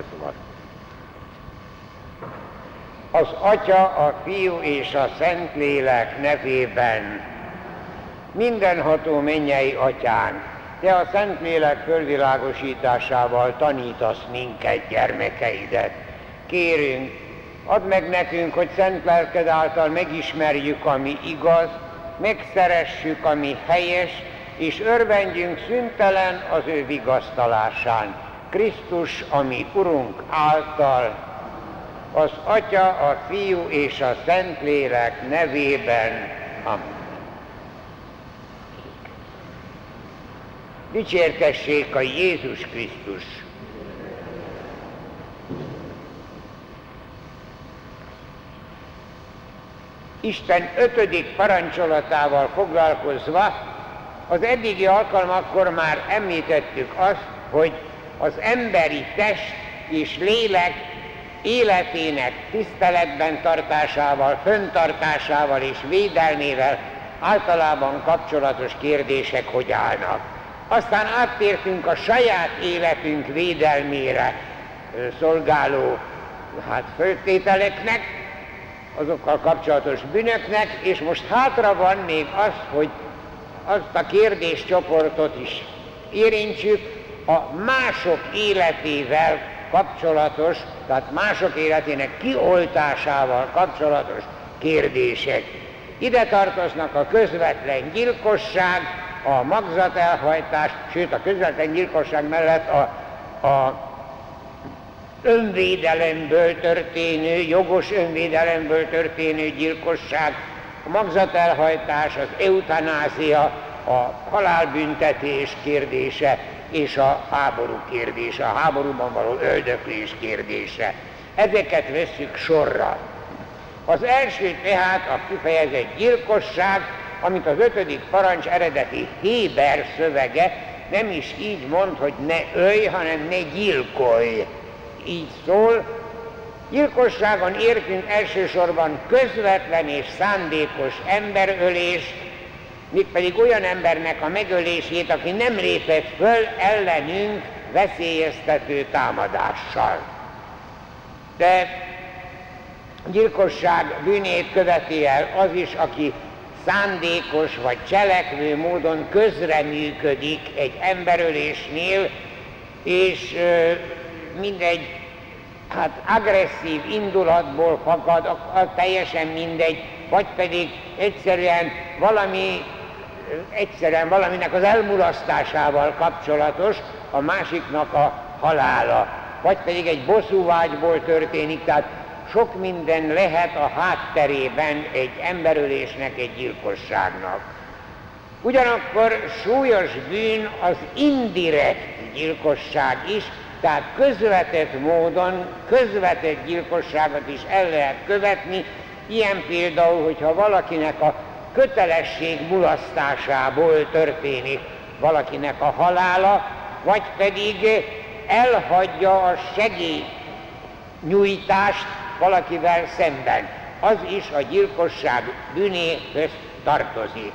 ez van. Az Atya, a Fiú és a Szentlélek nevében mindenható mennyei Atyán, Te a Szentlélek fölvilágosításával tanítasz minket, gyermekeidet. Kérünk, add meg nekünk, hogy szent lelked által megismerjük, ami igaz, megszeressük, ami helyes, és örvendjünk szüntelen az ő vigasztalásán. Krisztus, ami Urunk által, az Atya, a Fiú és a Szentlélek nevében. Amen. Dicsértessék a Jézus Krisztus! Isten ötödik parancsolatával foglalkozva, az eddigi alkalmakkor már említettük azt, hogy az emberi test és lélek életének tiszteletben tartásával, föntartásával és védelmével általában kapcsolatos kérdések hogy állnak. Aztán áttértünk a saját életünk védelmére szolgáló hát, föltételeknek, azokkal kapcsolatos bűnöknek, és most hátra van még az, hogy azt a kérdéscsoportot is érintsük, a mások életével kapcsolatos, tehát mások életének kioltásával kapcsolatos kérdések. Ide tartoznak a közvetlen gyilkosság, a magzatelhajtás, sőt a közvetlen gyilkosság mellett a, a önvédelemből történő, jogos önvédelemből történő gyilkosság, a magzatelhajtás, az eutanázia, a halálbüntetés kérdése és a háború kérdése, a háborúban való öldöklés kérdése. Ezeket veszük sorra. Az első tehát a kifejezett gyilkosság, amit az ötödik parancs eredeti Héber szövege nem is így mond, hogy ne ölj, hanem ne gyilkolj. Így szól, Gyilkosságon értünk elsősorban közvetlen és szándékos emberölést, mégpedig olyan embernek a megölését, aki nem lépett föl ellenünk veszélyeztető támadással. De gyilkosság bűnét követi el az is, aki szándékos vagy cselekvő módon közreműködik egy emberölésnél, és mindegy hát agresszív indulatból fakad, a, a teljesen mindegy, vagy pedig egyszerűen valami, egyszerűen valaminek az elmulasztásával kapcsolatos, a másiknak a halála, vagy pedig egy bosszúvágyból történik, tehát sok minden lehet a hátterében egy emberölésnek, egy gyilkosságnak. Ugyanakkor súlyos bűn az indirekt gyilkosság is, tehát közvetett módon, közvetett gyilkosságot is el lehet követni, ilyen például, hogyha valakinek a kötelesség mulasztásából történik valakinek a halála, vagy pedig elhagyja a segély nyújtást valakivel szemben. Az is a gyilkosság bűnéhöz tartozik.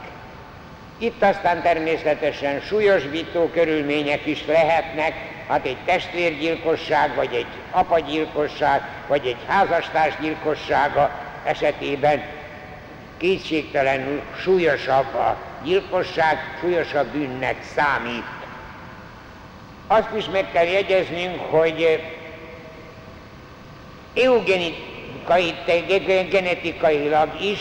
Itt aztán természetesen súlyosbító körülmények is lehetnek, hát egy testvérgyilkosság, vagy egy apagyilkosság, vagy egy házastárs gyilkossága esetében kétségtelenül súlyosabb a gyilkosság, súlyosabb bűnnek számít. Azt is meg kell jegyeznünk, hogy eugenikai, genetikailag is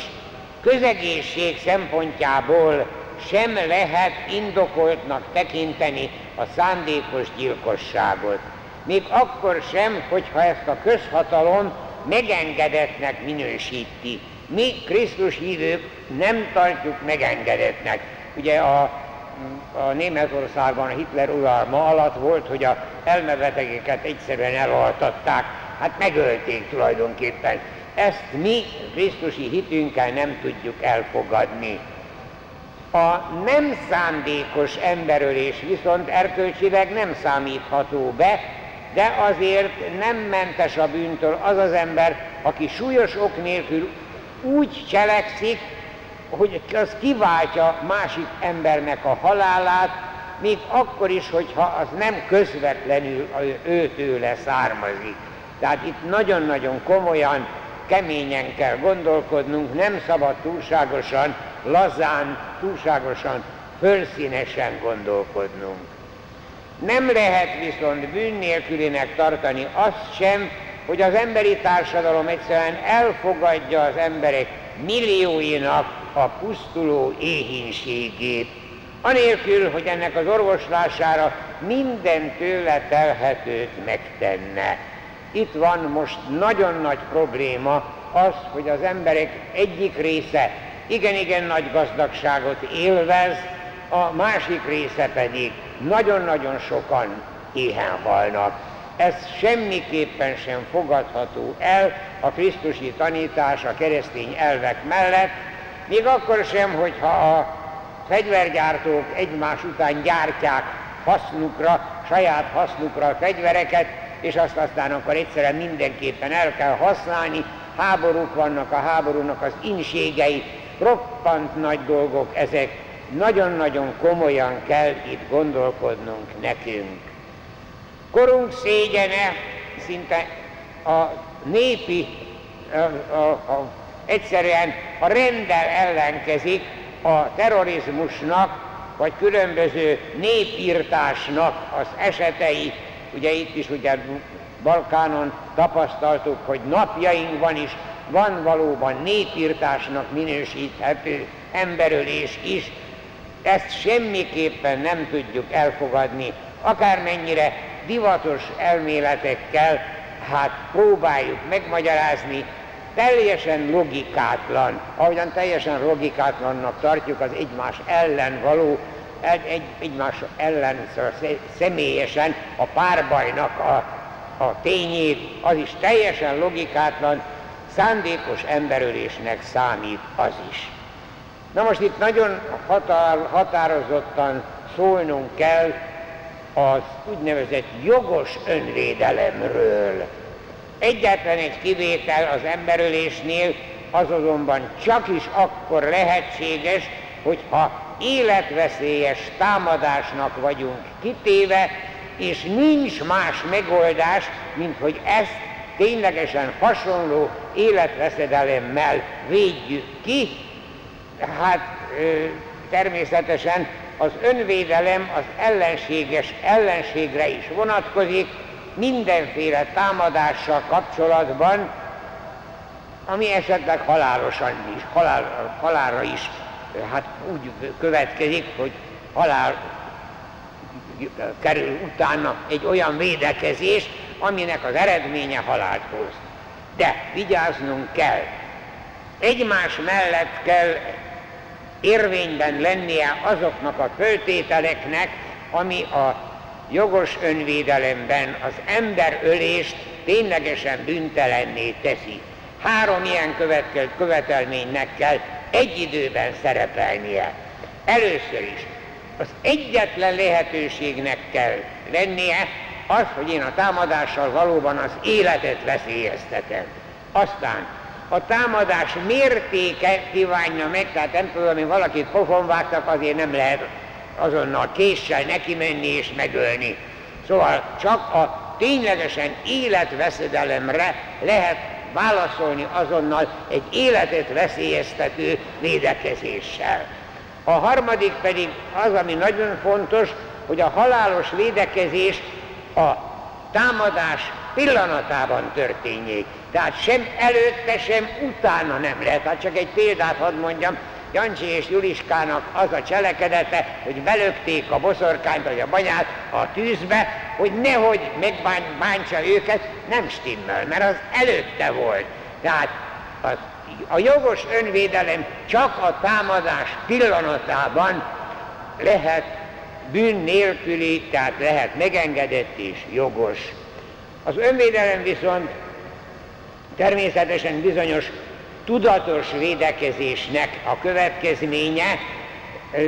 közegészség szempontjából sem lehet indokoltnak tekinteni a szándékos gyilkosságot. Még akkor sem, hogyha ezt a közhatalom megengedetnek minősíti. Mi Krisztus hívők nem tartjuk megengedetnek. Ugye a, a Németországban a Hitler uralma alatt volt, hogy a elmebetegeket egyszerűen elaltatták, hát megölték tulajdonképpen. Ezt mi Krisztusi hitünkkel nem tudjuk elfogadni. A nem szándékos emberölés viszont erkölcsileg nem számítható be, de azért nem mentes a bűntől az az ember, aki súlyos ok nélkül úgy cselekszik, hogy az kiváltja másik embernek a halálát, még akkor is, hogyha az nem közvetlenül őtőle származik. Tehát itt nagyon-nagyon komolyan, keményen kell gondolkodnunk, nem szabad túlságosan, lazán, túlságosan, fölszínesen gondolkodnunk. Nem lehet viszont bűn nélkülinek tartani azt sem, hogy az emberi társadalom egyszerűen elfogadja az emberek millióinak a pusztuló éhínségét, anélkül, hogy ennek az orvoslására minden tőle telhetőt megtenne. Itt van most nagyon nagy probléma az, hogy az emberek egyik része igen-igen nagy gazdagságot élvez, a másik része pedig nagyon-nagyon sokan éhen halnak. Ez semmiképpen sem fogadható el a Krisztusi tanítás a keresztény elvek mellett, még akkor sem, hogyha a fegyvergyártók egymás után gyártják hasznukra, saját hasznukra a fegyvereket, és azt aztán akkor egyszerűen mindenképpen el kell használni, háborúk vannak, a háborúnak az inségei, roppant nagy dolgok ezek, nagyon-nagyon komolyan kell itt gondolkodnunk nekünk. Korunk szégyene szinte a népi, a, a, a, egyszerűen a rendel ellenkezik a terrorizmusnak, vagy különböző népírtásnak az esetei, ugye itt is ugye Balkánon tapasztaltuk, hogy napjainkban is van valóban népírtásnak minősíthető emberölés is, ezt semmiképpen nem tudjuk elfogadni, akármennyire divatos elméletekkel, hát próbáljuk megmagyarázni, teljesen logikátlan, ahogyan teljesen logikátlannak tartjuk az egymás ellen való, egy, egymás ellen szóval személyesen a párbajnak a, a tényét, az is teljesen logikátlan, szándékos emberölésnek számít az is. Na most itt nagyon határ, határozottan szólnunk kell az úgynevezett jogos önvédelemről. Egyetlen egy kivétel az emberölésnél, az azonban csak is akkor lehetséges, hogyha életveszélyes támadásnak vagyunk kitéve, és nincs más megoldás, mint hogy ezt ténylegesen hasonló életveszedelemmel védjük ki, hát természetesen az önvédelem az ellenséges ellenségre is vonatkozik, mindenféle támadással kapcsolatban, ami esetleg halálosan is, halál, halálra is hát úgy következik, hogy halál kerül utána egy olyan védekezés, aminek az eredménye halált hoz. De vigyáznunk kell. Egymás mellett kell érvényben lennie azoknak a föltételeknek, ami a jogos önvédelemben az emberölést ténylegesen büntelenné teszi. Három ilyen követkel, követelménynek kell egy időben szerepelnie. Először is az egyetlen lehetőségnek kell lennie az, hogy én a támadással valóban az életet veszélyeztetem. Aztán a támadás mértéke kívánja meg, tehát nem tudom, hogy valakit pofon vágtak, azért nem lehet azonnal késsel neki menni és megölni. Szóval csak a ténylegesen életveszedelemre lehet válaszolni azonnal egy életet veszélyeztető védekezéssel. A harmadik pedig az, ami nagyon fontos, hogy a halálos védekezés a támadás pillanatában történjék. Tehát sem előtte, sem utána nem lehet. Hát csak egy példát hadd mondjam, Jancsi és Juliskának az a cselekedete, hogy belökték a boszorkányt vagy a banyát a tűzbe, hogy nehogy megbántsa őket, nem stimmel, mert az előtte volt. Tehát a, a jogos önvédelem csak a támadás pillanatában lehet bűn nélküli, tehát lehet megengedett és jogos. Az önvédelem viszont természetesen bizonyos tudatos védekezésnek a következménye,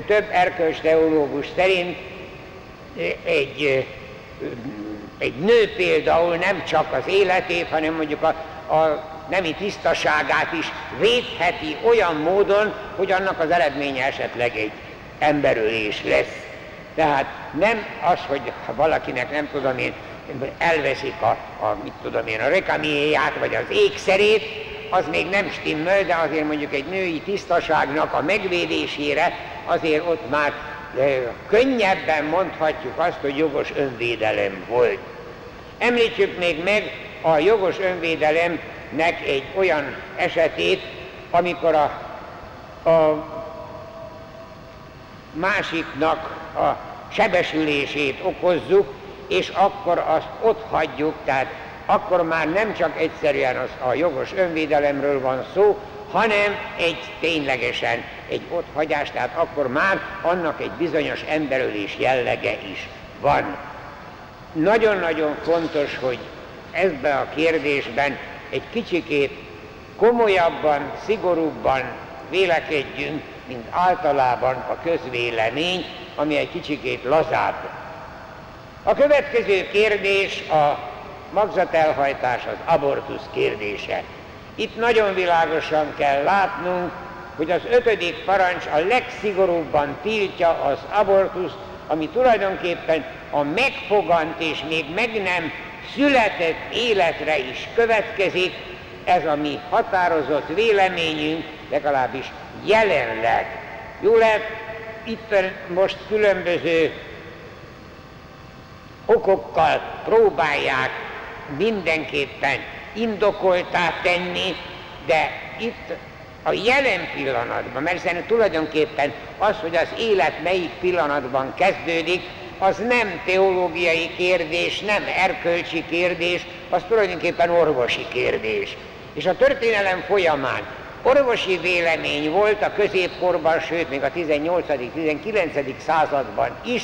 több erkölcs teológus szerint egy, egy nő például nem csak az életét, hanem mondjuk a, a nemi tisztaságát is védheti olyan módon, hogy annak az eredménye esetleg egy emberölés lesz. Tehát nem az, hogy valakinek nem tudom én, elveszik a, a mit tudom én, a rekamiéját, vagy az ékszerét, az még nem stimmel, de azért mondjuk egy női tisztaságnak a megvédésére azért ott már könnyebben mondhatjuk azt, hogy jogos önvédelem volt. Említsük még meg a jogos önvédelemnek egy olyan esetét, amikor a, a másiknak a sebesülését okozzuk, és akkor azt ott hagyjuk, tehát akkor már nem csak egyszerűen az a jogos önvédelemről van szó, hanem egy ténylegesen egy otthagyás, tehát akkor már annak egy bizonyos emberölés jellege is van. Nagyon-nagyon fontos, hogy ebben a kérdésben egy kicsikét komolyabban, szigorúbban vélekedjünk, mint általában a közvélemény, ami egy kicsikét lazább. A következő kérdés a magzatelhajtás, az abortusz kérdése. Itt nagyon világosan kell látnunk, hogy az ötödik parancs a legszigorúbban tiltja az abortuszt, ami tulajdonképpen a megfogant és még meg nem született életre is következik, ez a mi határozott véleményünk, legalábbis jelenleg. Jó lehet, itt most különböző okokkal próbálják mindenképpen indokoltá tenni, de itt a jelen pillanatban, mert hiszen tulajdonképpen az, hogy az élet melyik pillanatban kezdődik, az nem teológiai kérdés, nem erkölcsi kérdés, az tulajdonképpen orvosi kérdés. És a történelem folyamán orvosi vélemény volt a középkorban, sőt még a 18.-19. században is,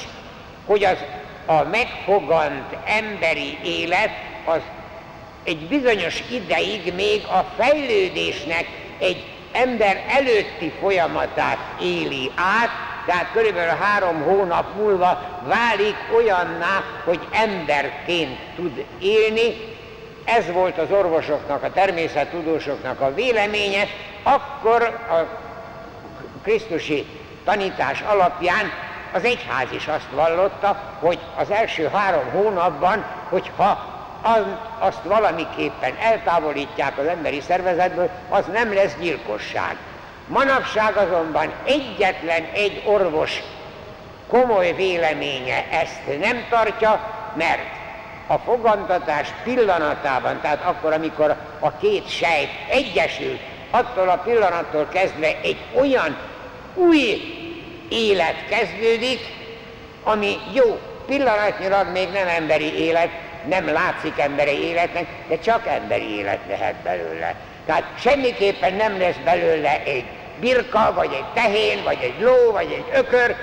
hogy az a megfogant emberi élet az egy bizonyos ideig még a fejlődésnek egy ember előtti folyamatát éli át, tehát körülbelül három hónap múlva válik olyanná, hogy emberként tud élni. Ez volt az orvosoknak, a természettudósoknak a véleménye, akkor a Krisztusi tanítás alapján az egyház is azt vallotta, hogy az első három hónapban, hogyha azt valamiképpen eltávolítják az emberi szervezetből, az nem lesz gyilkosság. Manapság azonban egyetlen egy orvos komoly véleménye ezt nem tartja, mert a fogantatás pillanatában, tehát akkor, amikor a két sejt egyesül, attól a pillanattól kezdve egy olyan új élet kezdődik, ami jó, pillanatnyilag még nem emberi élet, nem látszik emberi életnek, de csak emberi élet lehet belőle. Tehát semmiképpen nem lesz belőle egy birka, vagy egy tehén, vagy egy ló, vagy egy ökör,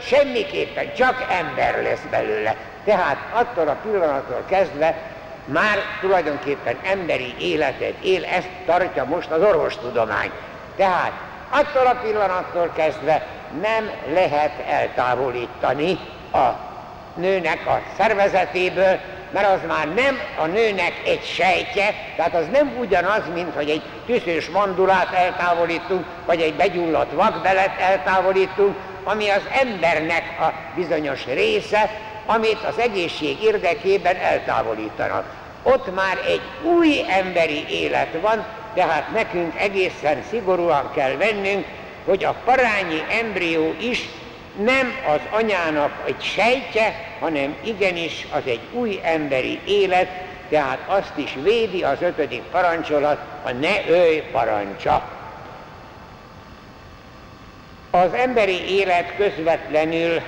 semmiképpen csak ember lesz belőle. Tehát attól a pillanattól kezdve már tulajdonképpen emberi életet él, ezt tartja most az orvostudomány. Tehát attól a pillanattól kezdve nem lehet eltávolítani a nőnek a szervezetéből, mert az már nem a nőnek egy sejtje, tehát az nem ugyanaz, mint hogy egy tüszős mandulát eltávolítunk, vagy egy begyulladt vakbelet eltávolítunk, ami az embernek a bizonyos része, amit az egészség érdekében eltávolítanak. Ott már egy új emberi élet van, tehát nekünk egészen szigorúan kell vennünk, hogy a parányi embrió is nem az anyának egy sejtje, hanem igenis az egy új emberi élet, tehát azt is védi az ötödik parancsolat, a ne ölj parancsa. Az emberi élet közvetlenül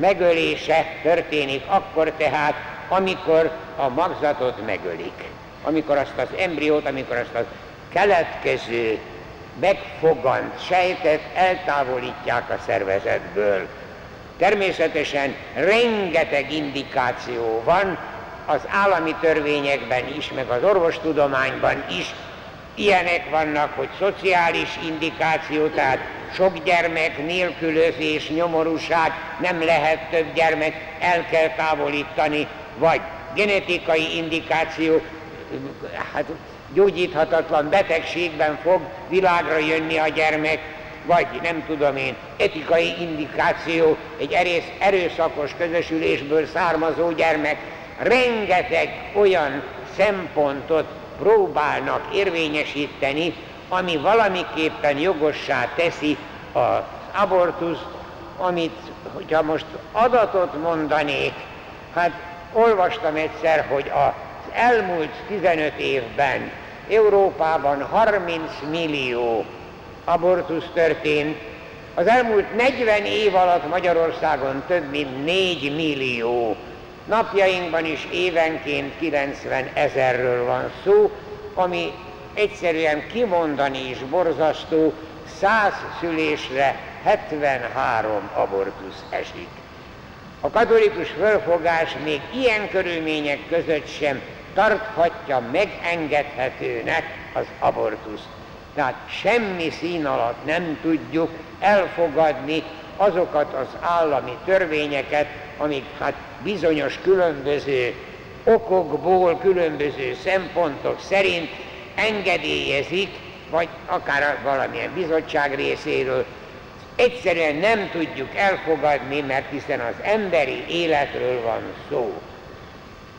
megölése történik akkor tehát, amikor a magzatot megölik. Amikor azt az embriót, amikor azt az keletkező megfogant sejtet eltávolítják a szervezetből. Természetesen rengeteg indikáció van, az állami törvényekben is, meg az orvostudományban is ilyenek vannak, hogy szociális indikáció, tehát sok gyermek, nélkülözés, nyomorúság, nem lehet több gyermek, el kell távolítani, vagy genetikai indikáció, hát gyógyíthatatlan betegségben fog világra jönni a gyermek, vagy nem tudom én, etikai indikáció, egy erész, erőszakos közösülésből származó gyermek, rengeteg olyan szempontot próbálnak érvényesíteni, ami valamiképpen jogossá teszi az abortuszt, amit, hogyha most adatot mondanék, hát olvastam egyszer, hogy az elmúlt 15 évben Európában 30 millió abortusz történt, az elmúlt 40 év alatt Magyarországon több mint 4 millió. Napjainkban is évenként 90 ezerről van szó, ami egyszerűen kimondani is borzasztó, 100 szülésre 73 abortusz esik. A katolikus fölfogás még ilyen körülmények között sem tarthatja megengedhetőnek az abortuszt. Tehát semmi szín alatt nem tudjuk elfogadni azokat az állami törvényeket, amik hát bizonyos különböző okokból, különböző szempontok szerint engedélyezik, vagy akár valamilyen bizottság részéről, egyszerűen nem tudjuk elfogadni, mert hiszen az emberi életről van szó.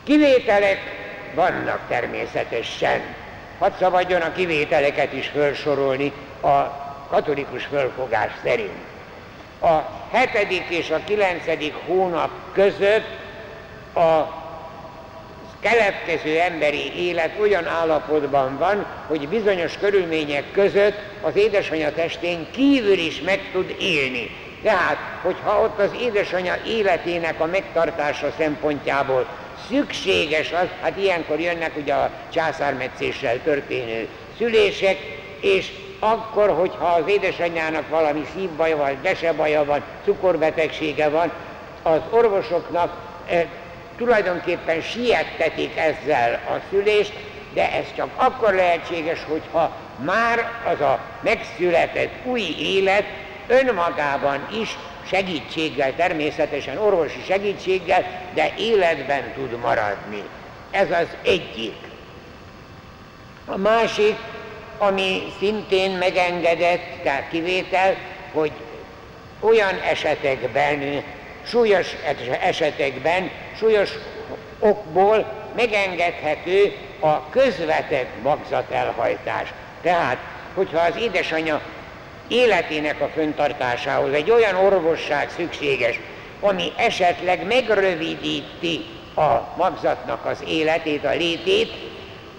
Kivételek vannak természetesen. Hadd szabadjon a kivételeket is felsorolni a katolikus fölfogás szerint. A hetedik és a kilencedik hónap között a keletkező emberi élet olyan állapotban van, hogy bizonyos körülmények között az édesanyja testén kívül is meg tud élni. Tehát, hogyha ott az édesanyja életének a megtartása szempontjából szükséges az, hát ilyenkor jönnek ugye a császármetszéssel történő szülések, és akkor, hogyha az édesanyjának valami szívbaja van, besebaja van, cukorbetegsége van, az orvosoknak e, tulajdonképpen siettetik ezzel a szülést, de ez csak akkor lehetséges, hogyha már az a megszületett új élet önmagában is segítséggel, természetesen orvosi segítséggel, de életben tud maradni. Ez az egyik. A másik, ami szintén megengedett, tehát kivétel, hogy olyan esetekben, súlyos esetekben, súlyos okból megengedhető a közvetett magzatelhajtás. Tehát, hogyha az édesanyja életének a föntartásához egy olyan orvosság szükséges, ami esetleg megrövidíti a magzatnak az életét, a létét,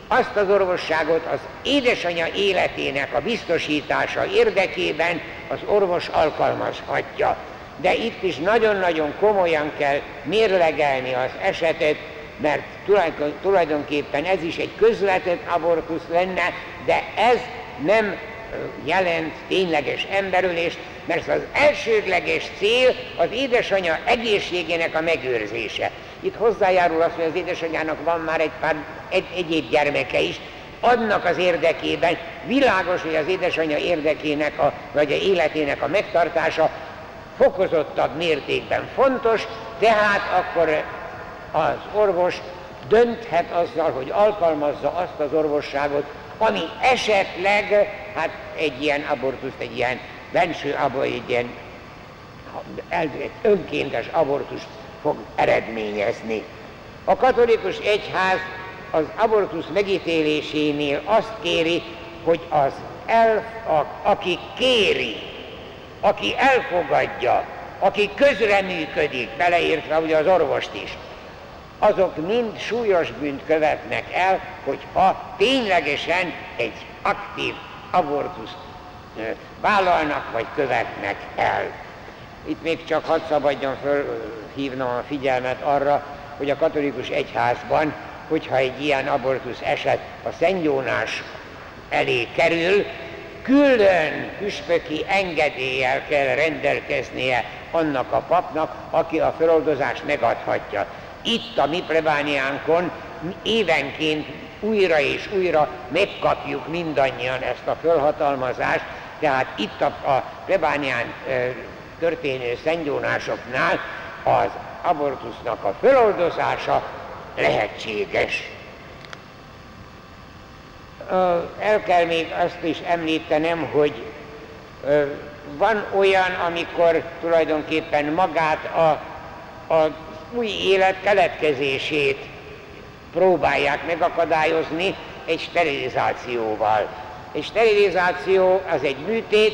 azt az orvosságot az édesanyja életének a biztosítása érdekében az orvos alkalmazhatja. De itt is nagyon-nagyon komolyan kell mérlegelni az esetet, mert tulajdonképpen ez is egy közvetett abortusz lenne, de ez nem jelent tényleges emberülést, mert az elsődleges cél az édesanyja egészségének a megőrzése. Itt hozzájárul az, hogy az édesanyjának van már egy pár egy, egyéb gyermeke is, annak az érdekében világos, hogy az édesanyja érdekének, a, vagy a életének a megtartása fokozottabb mértékben fontos, tehát akkor az orvos dönthet azzal, hogy alkalmazza azt az orvosságot, ami esetleg, hát egy ilyen abortuszt, egy ilyen benső abor, egy ilyen önkéntes abortust fog eredményezni. A katolikus egyház az abortusz megítélésénél azt kéri, hogy az el, a, aki kéri, aki elfogadja, aki közreműködik, beleértve ugye az orvost is, azok mind súlyos bűnt követnek el, hogyha ténylegesen egy aktív abortuszt vállalnak vagy követnek el. Itt még csak hadd szabadjon fölhívnom a figyelmet arra, hogy a katolikus egyházban, hogyha egy ilyen abortusz eset a Szentjónás elé kerül, külön püspöki engedéllyel kell rendelkeznie annak a papnak, aki a feloldozást megadhatja. Itt a mi plebániánkon évenként újra és újra megkapjuk mindannyian ezt a fölhatalmazást, tehát itt a, a plebánián e, történő szentgyónásoknál az abortusznak a föloldozása lehetséges. El kell még azt is említenem, hogy Van olyan, amikor tulajdonképpen magát a, a új élet keletkezését próbálják megakadályozni egy sterilizációval. Egy sterilizáció az egy műtét,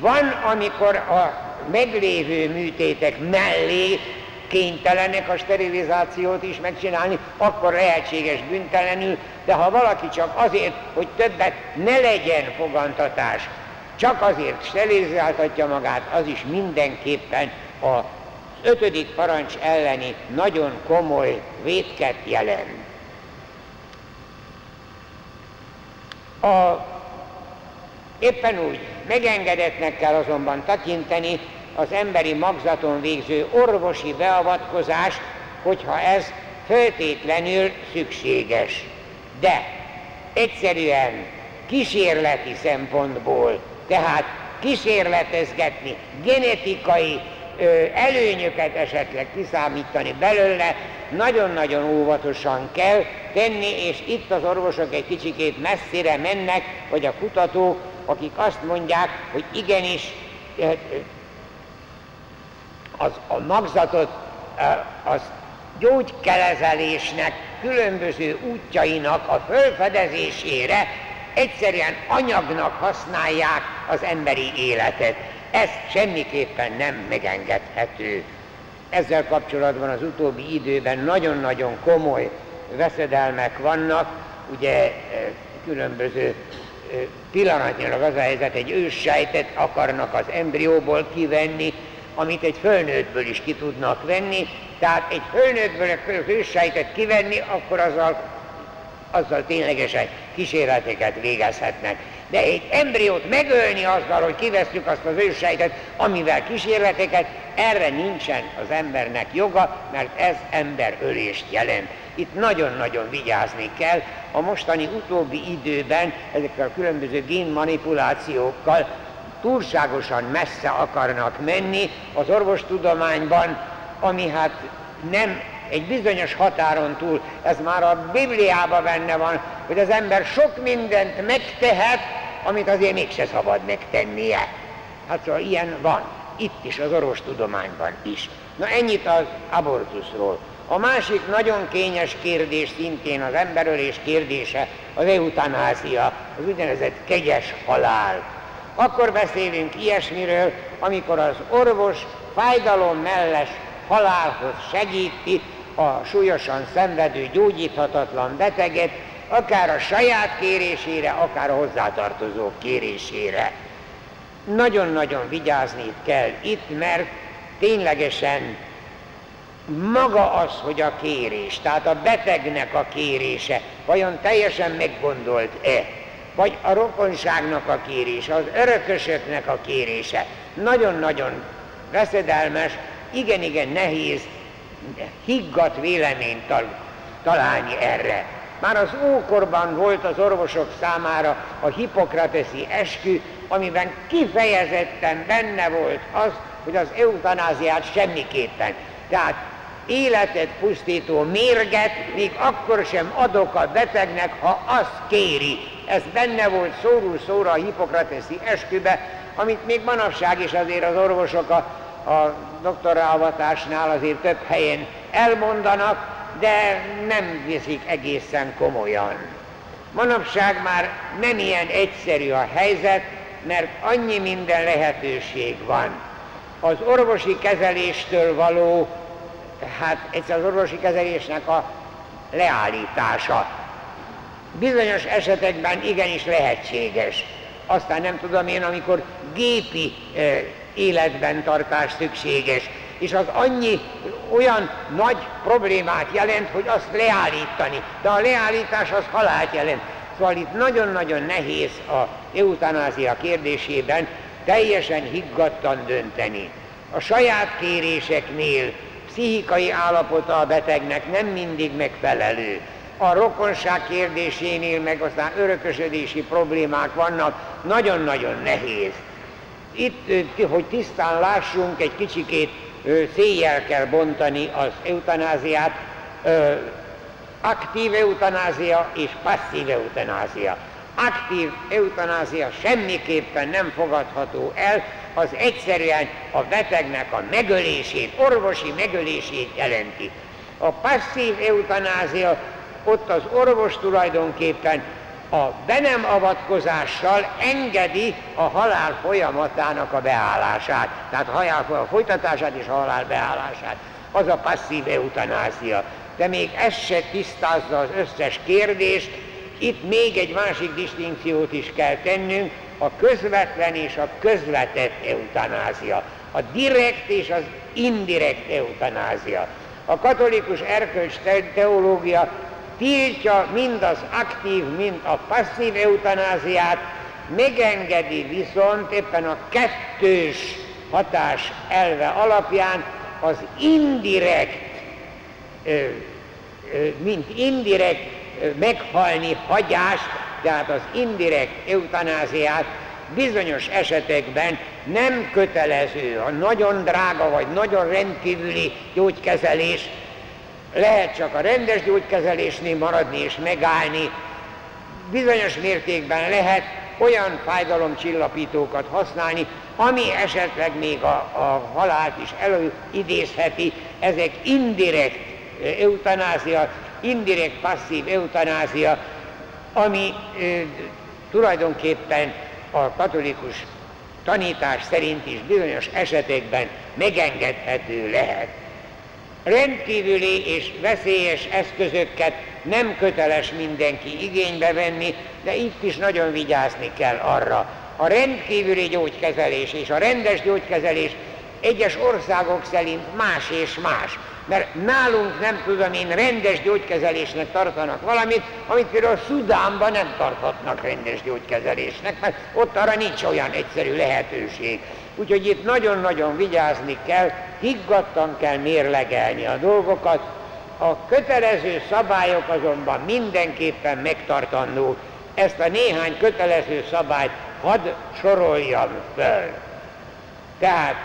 van, amikor a meglévő műtétek mellé kénytelenek a sterilizációt is megcsinálni, akkor lehetséges büntelenül, de ha valaki csak azért, hogy többet ne legyen fogantatás, csak azért sterilizáltatja magát, az is mindenképpen a ötödik parancs elleni nagyon komoly védket jelent. A, éppen úgy megengedetnek kell azonban tekinteni az emberi magzaton végző orvosi beavatkozás, hogyha ez föltétlenül szükséges. De egyszerűen kísérleti szempontból, tehát kísérletezgetni, genetikai ö, előnyöket esetleg kiszámítani belőle, nagyon-nagyon óvatosan kell tenni, és itt az orvosok egy kicsikét messzire mennek, vagy a kutatók, akik azt mondják, hogy igenis az, a magzatot az gyógykelezelésnek különböző útjainak a fölfedezésére egyszerűen anyagnak használják az emberi életet. Ez semmiképpen nem megengedhető. Ezzel kapcsolatban az utóbbi időben nagyon-nagyon komoly veszedelmek vannak, ugye különböző pillanatnyilag az a helyzet, egy őssejtet akarnak az embrióból kivenni, amit egy fölnőttből is ki tudnak venni, tehát egy fölnőttből egy őssejtet kivenni, akkor azzal, azzal ténylegesen kísérleteket végezhetnek. De egy embriót megölni azzal, hogy kivesztjük azt az őssejtet, amivel kísérleteket, erre nincsen az embernek joga, mert ez emberölést jelent. Itt nagyon-nagyon vigyázni kell. A mostani utóbbi időben ezekkel a különböző génmanipulációkkal túlságosan messze akarnak menni az orvostudományban, ami hát nem egy bizonyos határon túl, ez már a Bibliában benne van, hogy az ember sok mindent megtehet, amit azért mégse szabad megtennie. Hát szóval ilyen van, itt is, az orvostudományban is. Na ennyit az abortuszról. A másik nagyon kényes kérdés szintén az emberölés kérdése, az eutanázia, az úgynevezett kegyes halál. Akkor beszélünk ilyesmiről, amikor az orvos fájdalom melles halálhoz segíti a súlyosan szenvedő, gyógyíthatatlan beteget, akár a saját kérésére, akár a hozzátartozók kérésére. Nagyon-nagyon vigyázni kell itt, mert ténylegesen maga az, hogy a kérés, tehát a betegnek a kérése vajon teljesen meggondolt-e, vagy a rokonságnak a kérése, az örökösöknek a kérése nagyon-nagyon veszedelmes, igen-igen nehéz, higgadt véleményt találni erre. Már az ókorban volt az orvosok számára a hipokrateszi eskü, amiben kifejezetten benne volt az, hogy az eutanáziát semmiképpen. Tehát életet pusztító mérget még akkor sem adok a betegnek, ha azt kéri. Ez benne volt szórul szóra a hipokrateszi eskübe, amit még manapság is azért az orvosok a, a doktorálvatásnál azért több helyen elmondanak, de nem viszik egészen komolyan. Manapság már nem ilyen egyszerű a helyzet, mert annyi minden lehetőség van. Az orvosi kezeléstől való hát egyszer az orvosi kezelésnek a leállítása. Bizonyos esetekben igenis lehetséges. Aztán nem tudom én, amikor gépi életben tartás szükséges, és az annyi olyan nagy problémát jelent, hogy azt leállítani. De a leállítás az halált jelent. Szóval itt nagyon-nagyon nehéz a eutanázia kérdésében teljesen higgadtan dönteni. A saját kéréseknél pszichikai állapota a betegnek nem mindig megfelelő. A rokonság kérdésénél meg aztán örökösödési problémák vannak, nagyon-nagyon nehéz. Itt, hogy tisztán lássunk, egy kicsikét széjjel kell bontani az eutanáziát, aktív eutanázia és passzív eutanázia. aktív eutanázia semmiképpen nem fogadható el, az egyszerűen a betegnek a megölését, orvosi megölését jelenti. A passzív eutanázia, ott az orvos tulajdonképpen a be nem avatkozással engedi a halál folyamatának a beállását, tehát halál folytatását és a halál beállását. Az a passzív eutanázia. De még ez se tisztázza az összes kérdést, itt még egy másik distinkciót is kell tennünk, a közvetlen és a közvetett eutanázia, a direkt és az indirekt eutanázia. A katolikus erkölcs teológia tiltja mind az aktív, mind a passzív eutanáziát, megengedi viszont éppen a kettős hatás elve alapján az indirekt, mint indirekt meghalni hagyást, tehát az indirekt eutanáziát bizonyos esetekben nem kötelező, a nagyon drága vagy nagyon rendkívüli gyógykezelés, lehet csak a rendes gyógykezelésnél maradni és megállni, bizonyos mértékben lehet olyan fájdalomcsillapítókat használni, ami esetleg még a, a halált is előidézheti, ezek indirekt eutanázia, indirekt passzív eutanázia, ami e, tulajdonképpen a katolikus tanítás szerint is bizonyos esetekben megengedhető lehet. Rendkívüli és veszélyes eszközöket nem köteles mindenki igénybe venni, de itt is nagyon vigyázni kell arra. A rendkívüli gyógykezelés és a rendes gyógykezelés egyes országok szerint más és más mert nálunk nem tudom én rendes gyógykezelésnek tartanak valamit, amit például Szudánban nem tarthatnak rendes gyógykezelésnek, mert ott arra nincs olyan egyszerű lehetőség. Úgyhogy itt nagyon-nagyon vigyázni kell, higgadtan kell mérlegelni a dolgokat, a kötelező szabályok azonban mindenképpen megtartandó. Ezt a néhány kötelező szabályt hadd soroljam föl. Tehát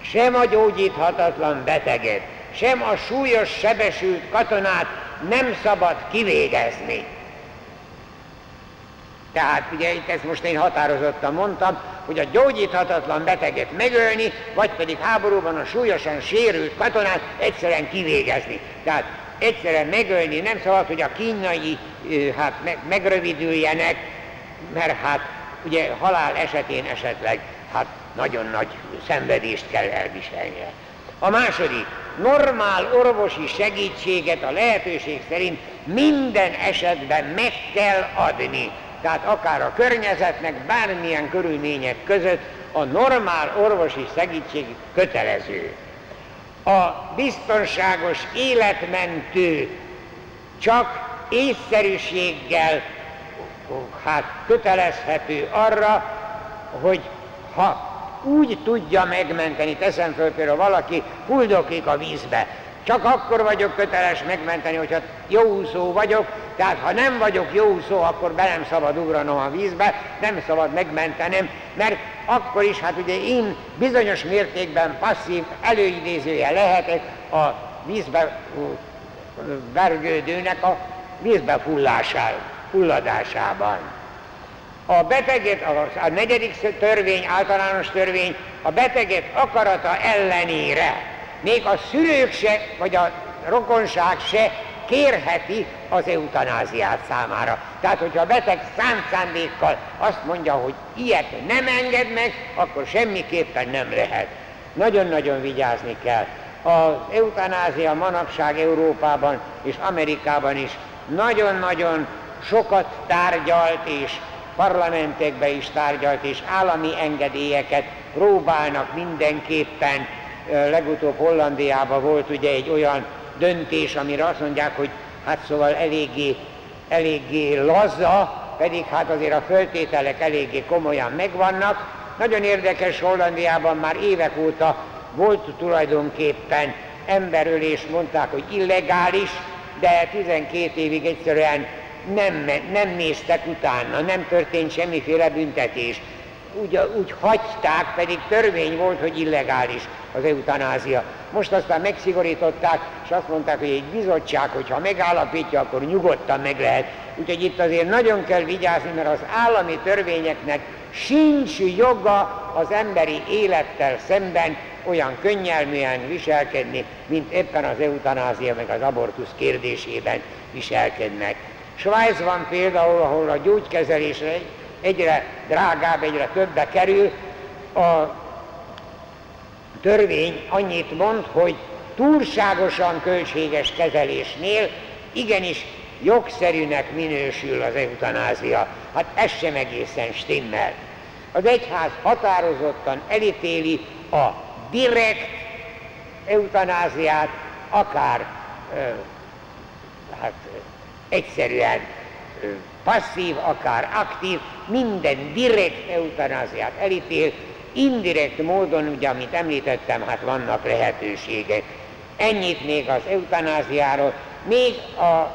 sem a gyógyíthatatlan beteget, sem a súlyos sebesült katonát nem szabad kivégezni. Tehát ugye itt ezt most én határozottan mondtam, hogy a gyógyíthatatlan beteget megölni, vagy pedig háborúban a súlyosan sérült katonát egyszerűen kivégezni. Tehát egyszerűen megölni nem szabad, hogy a kínai hát megrövidüljenek, mert hát ugye halál esetén esetleg hát nagyon nagy szenvedést kell elviselnie. A második, normál orvosi segítséget a lehetőség szerint minden esetben meg kell adni. Tehát akár a környezetnek bármilyen körülmények között a normál orvosi segítség kötelező. A biztonságos életmentő csak észszerűséggel hát kötelezhető arra, hogy ha úgy tudja megmenteni, teszem föl például valaki huldoklik a vízbe, csak akkor vagyok köteles megmenteni, hogyha jó úszó vagyok, tehát ha nem vagyok jó úszó, akkor be nem szabad ugranom a vízbe, nem szabad megmentenem, mert akkor is, hát ugye én bizonyos mértékben passzív előidézője lehetek a vízbe vergődőnek a vízbe fulladásában. A beteget, a negyedik törvény, általános törvény, a beteget akarata ellenére, még a szülők se, vagy a rokonság se kérheti az eutanáziát számára. Tehát, hogyha a beteg szánt szándékkal azt mondja, hogy ilyet nem enged meg, akkor semmiképpen nem lehet. Nagyon-nagyon vigyázni kell. Az eutanázia manapság Európában és Amerikában is nagyon-nagyon sokat tárgyalt és parlamentekbe is tárgyalt, és állami engedélyeket próbálnak mindenképpen. Legutóbb Hollandiában volt ugye egy olyan döntés, amire azt mondják, hogy hát szóval eléggé, eléggé laza, pedig hát azért a föltételek eléggé komolyan megvannak. Nagyon érdekes Hollandiában már évek óta volt tulajdonképpen emberölés, mondták, hogy illegális, de 12 évig egyszerűen nem, nem néztek utána, nem történt semmiféle büntetés. Úgy, úgy hagyták, pedig törvény volt, hogy illegális az eutanázia. Most aztán megszigorították, és azt mondták, hogy egy bizottság, hogyha megállapítja, akkor nyugodtan meg lehet. Úgyhogy itt azért nagyon kell vigyázni, mert az állami törvényeknek sincs joga az emberi élettel szemben olyan könnyelműen viselkedni, mint éppen az eutanázia meg az abortusz kérdésében viselkednek. Svájcban például, ahol a gyógykezelésre egyre drágább, egyre többe kerül, a törvény annyit mond, hogy túlságosan költséges kezelésnél igenis jogszerűnek minősül az eutanázia. Hát ez sem egészen stimmel. Az egyház határozottan elítéli a direkt eutanáziát, akár hát, egyszerűen passzív, akár aktív, minden direkt eutanáziát elítél, indirekt módon, ugye, amit említettem, hát vannak lehetőségek. Ennyit még az eutanáziáról, még a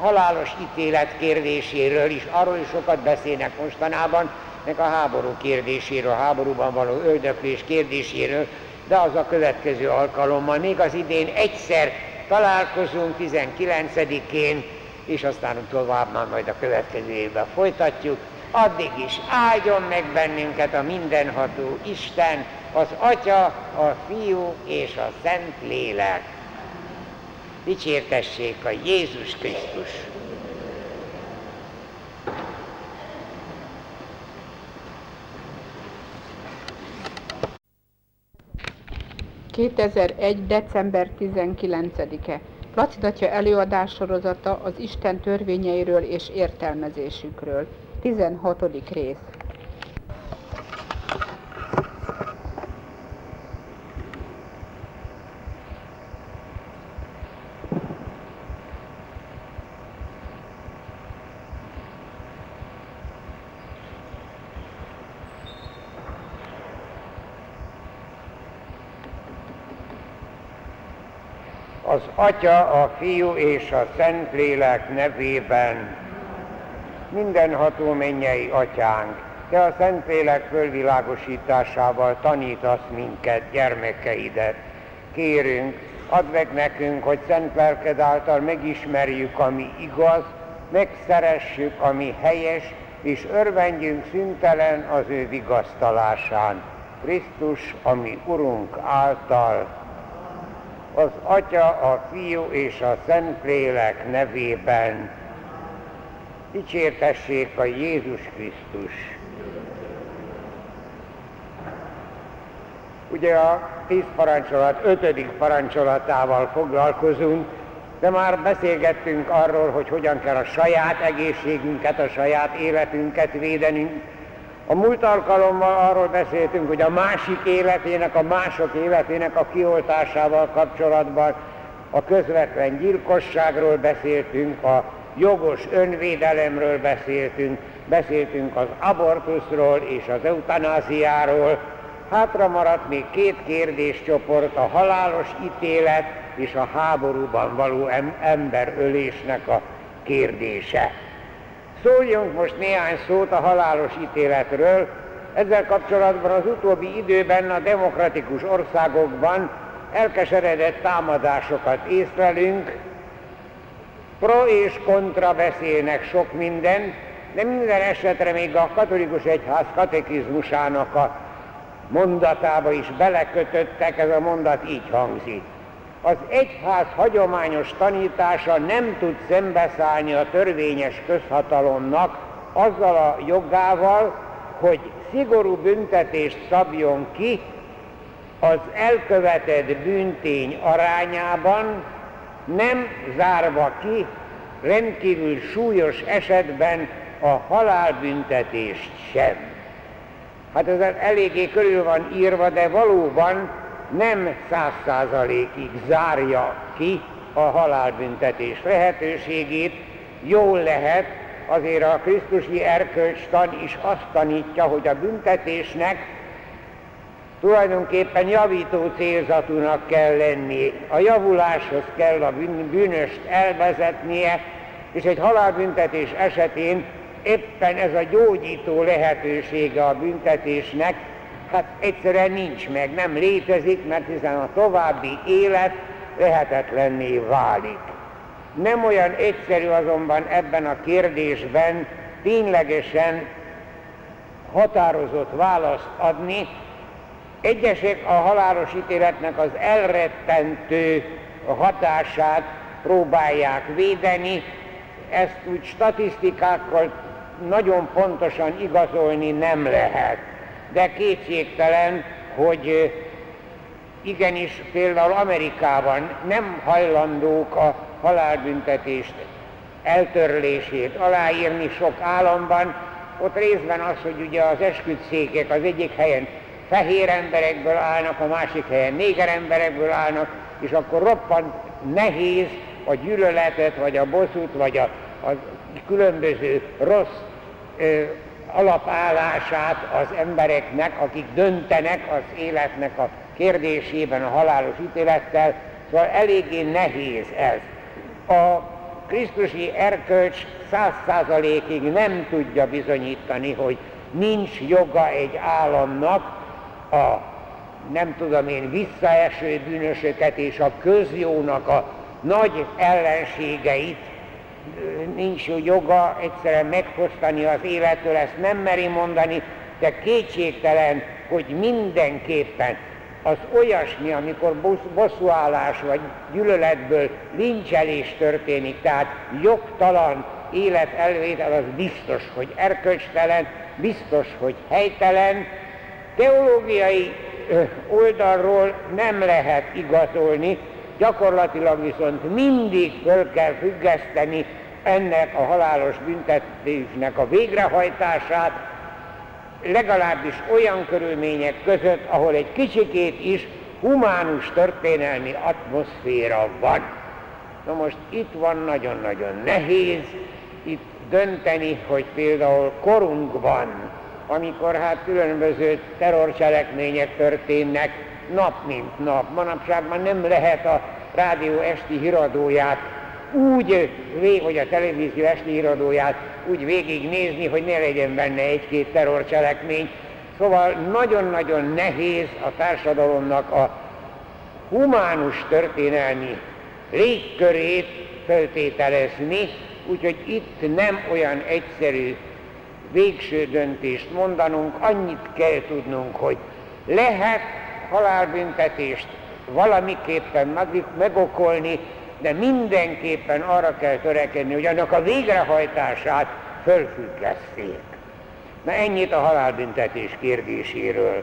halálos ítélet kérdéséről is, arról is sokat beszélnek mostanában, meg a háború kérdéséről, a háborúban való öldöklés kérdéséről, de az a következő alkalommal. Még az idén egyszer találkozunk 19-én, és aztán tovább már majd a következő évben folytatjuk. Addig is áldjon meg bennünket a mindenható Isten, az Atya, a Fiú és a Szent Lélek. Dicsértessék a Jézus Krisztus! 2001. december 19-e. Placidatja előadás sorozata az Isten törvényeiről és értelmezésükről. 16. rész. az Atya, a Fiú és a Szentlélek nevében. Mindenható mennyei Atyánk, Te a Szentlélek fölvilágosításával tanítasz minket, gyermekeidet. Kérünk, add meg nekünk, hogy szent lelked által megismerjük, ami igaz, megszeressük, ami helyes, és örvendjünk szüntelen az ő vigasztalásán. Krisztus, ami Urunk által, az Atya, a Fiú és a Szentlélek nevében. Dicsértessék a Jézus Krisztus! Ugye a tíz parancsolat ötödik parancsolatával foglalkozunk, de már beszélgettünk arról, hogy hogyan kell a saját egészségünket, a saját életünket védenünk, a múlt alkalommal arról beszéltünk, hogy a másik életének, a mások életének a kioltásával kapcsolatban a közvetlen gyilkosságról beszéltünk, a jogos önvédelemről beszéltünk, beszéltünk az abortuszról és az eutanáziáról. Hátra maradt még két kérdéscsoport, a halálos ítélet és a háborúban való emberölésnek a kérdése. Szóljunk most néhány szót a halálos ítéletről. Ezzel kapcsolatban az utóbbi időben a demokratikus országokban elkeseredett támadásokat észlelünk, pro és kontra beszélnek sok minden, de minden esetre még a katolikus egyház katekizmusának a mondatába is belekötöttek, ez a mondat így hangzik az egyház hagyományos tanítása nem tud szembeszállni a törvényes közhatalomnak azzal a jogával, hogy szigorú büntetést szabjon ki az elkövetett bűntény arányában, nem zárva ki rendkívül súlyos esetben a halálbüntetést sem. Hát ez eléggé körül van írva, de valóban nem száz százalékig zárja ki a halálbüntetés lehetőségét, jól lehet, azért a Krisztusi erkölcstan is azt tanítja, hogy a büntetésnek tulajdonképpen javító célzatúnak kell lenni. A javuláshoz kell a bűnöst elvezetnie, és egy halálbüntetés esetén éppen ez a gyógyító lehetősége a büntetésnek, hát egyszerűen nincs meg, nem létezik, mert hiszen a további élet lehetetlenné válik. Nem olyan egyszerű azonban ebben a kérdésben ténylegesen határozott választ adni. Egyesek a halálos ítéletnek az elrettentő hatását próbálják védeni, ezt úgy statisztikákkal nagyon pontosan igazolni nem lehet. De kétségtelen, hogy igenis például Amerikában nem hajlandók a halálbüntetést eltörlését aláírni sok államban, ott részben az, hogy ugye az esküdszékek az egyik helyen fehér emberekből állnak, a másik helyen néger emberekből állnak, és akkor roppant nehéz a gyűlöletet, vagy a bosszút, vagy a, a különböző rossz ö, alapállását az embereknek, akik döntenek az életnek a kérdésében a halálos ítélettel, szóval eléggé nehéz ez. A Krisztusi erkölcs száz százalékig nem tudja bizonyítani, hogy nincs joga egy államnak a nem tudom én visszaeső bűnösöket és a közjónak a nagy ellenségeit nincs joga egyszerűen megfosztani az élettől, ezt nem meri mondani, de kétségtelen, hogy mindenképpen az olyasmi, amikor bosszúállás vagy gyűlöletből lincselés történik, tehát jogtalan élet elvétel, az biztos, hogy erkölcstelen, biztos, hogy helytelen. Teológiai oldalról nem lehet igazolni, gyakorlatilag viszont mindig föl kell függeszteni ennek a halálos büntetésnek a végrehajtását, legalábbis olyan körülmények között, ahol egy kicsikét is humánus történelmi atmoszféra van. Na most itt van nagyon-nagyon nehéz itt dönteni, hogy például korunkban, amikor hát különböző terrorcselekmények történnek nap mint nap, manapság már nem lehet a rádió esti híradóját úgy, vagy a televízió esti híradóját úgy végignézni, hogy ne legyen benne egy-két terrorcselekmény. Szóval nagyon-nagyon nehéz a társadalomnak a humánus történelmi légkörét feltételezni, úgyhogy itt nem olyan egyszerű végső döntést mondanunk, annyit kell tudnunk, hogy lehet halálbüntetést valamiképpen megokolni, de mindenképpen arra kell törekedni, hogy annak a végrehajtását fölfüggesszék. Na ennyit a halálbüntetés kérdéséről.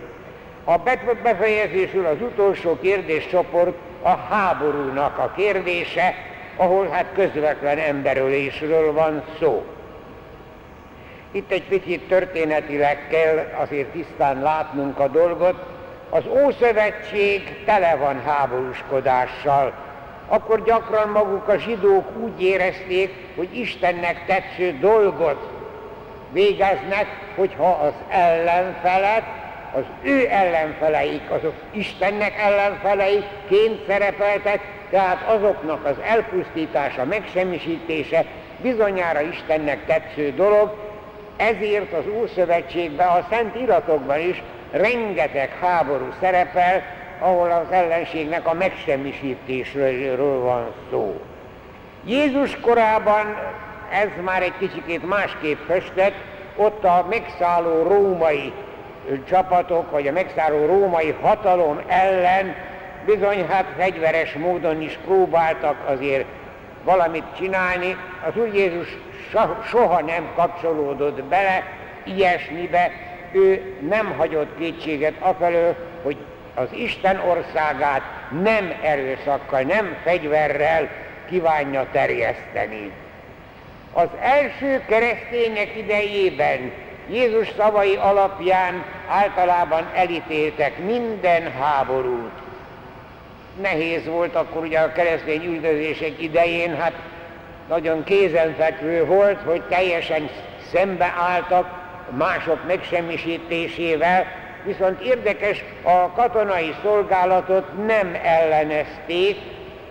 A befejezésül az utolsó kérdéscsoport a háborúnak a kérdése, ahol hát közvetlen emberölésről van szó. Itt egy picit történetileg kell azért tisztán látnunk a dolgot. Az Ószövetség tele van háborúskodással, akkor gyakran maguk a zsidók úgy érezték, hogy Istennek tetsző dolgot végeznek, hogyha az ellenfelet, az ő ellenfeleik, azok Istennek ellenfeleiként szerepeltek, tehát azoknak az elpusztítása, megsemmisítése bizonyára Istennek tetsző dolog, ezért az Ószövetségben, a Szent Iratokban is rengeteg háború szerepel, ahol az ellenségnek a megsemmisítésről van szó. Jézus korában ez már egy kicsikét másképp festett, ott a megszálló római csapatok, vagy a megszálló római hatalom ellen bizony hát fegyveres módon is próbáltak azért valamit csinálni. Az Úr Jézus soha nem kapcsolódott bele ilyesmibe, ő nem hagyott kétséget afelől, hogy az Isten országát nem erőszakkal, nem fegyverrel kívánja terjeszteni. Az első keresztények idejében Jézus szavai alapján általában elítéltek minden háborút. Nehéz volt akkor ugye a keresztény üldözések idején, hát nagyon kézenfekvő volt, hogy teljesen szembe álltak mások megsemmisítésével, viszont érdekes, a katonai szolgálatot nem ellenezték,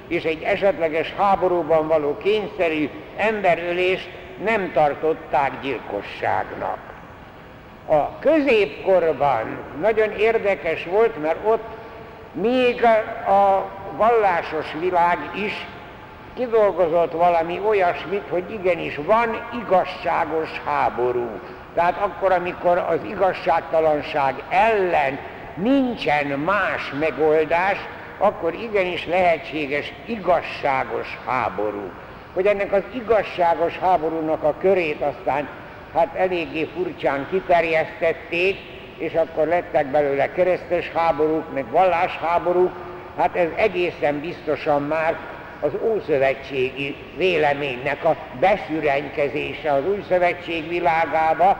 és egy esetleges háborúban való kényszerű emberölést nem tartották gyilkosságnak. A középkorban nagyon érdekes volt, mert ott még a vallásos világ is kidolgozott valami olyasmit, hogy igenis van igazságos háború. Tehát akkor, amikor az igazságtalanság ellen nincsen más megoldás, akkor igenis lehetséges igazságos háború. Hogy ennek az igazságos háborúnak a körét aztán hát eléggé furcsán kiterjesztették, és akkor lettek belőle keresztes háborúk, meg vallásháborúk, hát ez egészen biztosan már az ószövetségi véleménynek a beszürenkezése az új szövetség világába,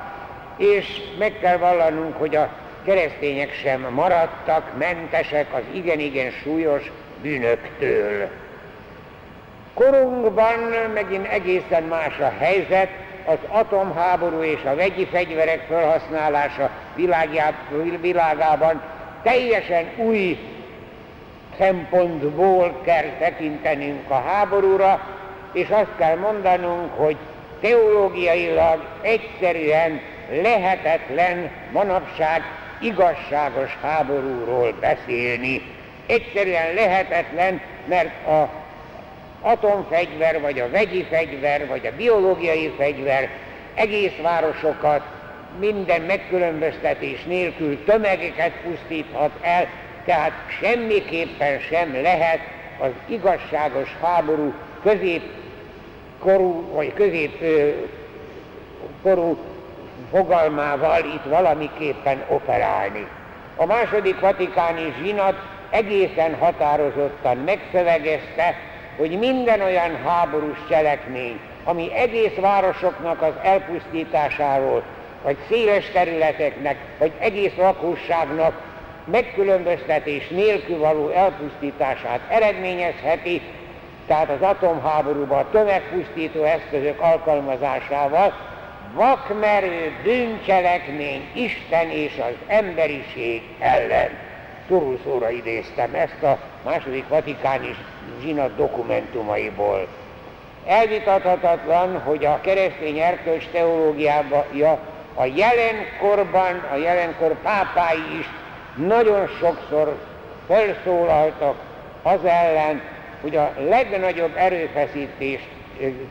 és meg kell vallanunk, hogy a keresztények sem maradtak mentesek az igen-igen súlyos bűnöktől. Korunkban megint egészen más a helyzet, az atomháború és a vegyi fegyverek felhasználása világában teljesen új szempontból kell tekintenünk a háborúra, és azt kell mondanunk, hogy teológiailag egyszerűen lehetetlen manapság igazságos háborúról beszélni. Egyszerűen lehetetlen, mert a atomfegyver, vagy a vegyi fegyver, vagy a biológiai fegyver egész városokat minden megkülönböztetés nélkül tömegeket pusztíthat el, tehát semmiképpen sem lehet az igazságos háború középkorú, vagy középkorú fogalmával itt valamiképpen operálni. A második vatikáni zsinat egészen határozottan megszövegezte, hogy minden olyan háborús cselekmény, ami egész városoknak az elpusztításáról, vagy széles területeknek, vagy egész lakosságnak megkülönböztetés nélkül való elpusztítását eredményezheti, tehát az atomháborúban a tömegpusztító eszközök alkalmazásával vakmerő bűncselekmény Isten és az emberiség ellen. Turul szóra idéztem ezt a második vatikáni zsinat dokumentumaiból. Elvitathatatlan, hogy a keresztény erkölcs teológiája a jelenkorban, a jelenkor pápái is nagyon sokszor felszólaltak az ellen, hogy a legnagyobb erőfeszítést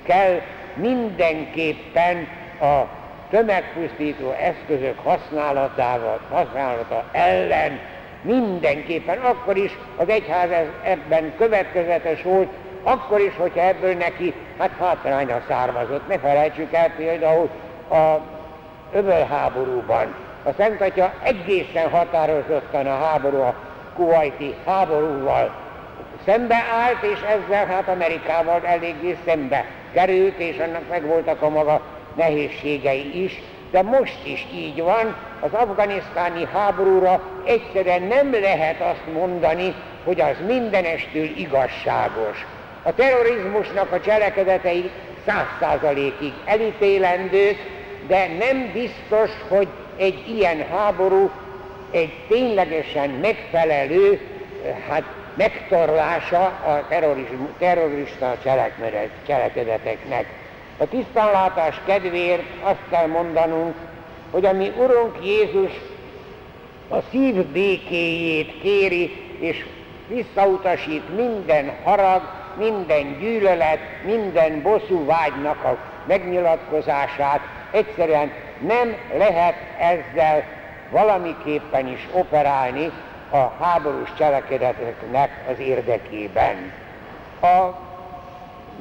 kell mindenképpen a tömegpusztító eszközök használatával, használata ellen mindenképpen, akkor is az egyház ebben következetes volt, akkor is, hogyha ebből neki hát hátránya származott. Ne felejtsük el például a öbölháborúban. A Szent Atya egészen határozottan a háború, a kuwaiti háborúval szembe állt, és ezzel hát Amerikával eléggé szembe került, és annak megvoltak a maga nehézségei is, de most is így van, az afganisztáni háborúra egyszerűen nem lehet azt mondani, hogy az mindenestől igazságos. A terrorizmusnak a cselekedetei száz százalékig elítélendők, de nem biztos, hogy egy ilyen háború egy ténylegesen megfelelő hát, megtorlása a terrorista cselekedeteknek. A tisztánlátás kedvéért azt kell mondanunk, hogy a mi Urunk Jézus a szív békéjét kéri, és visszautasít minden harag, minden gyűlölet, minden bosszú vágynak a megnyilatkozását. Egyszerűen nem lehet ezzel valamiképpen is operálni a háborús cselekedeteknek az érdekében. A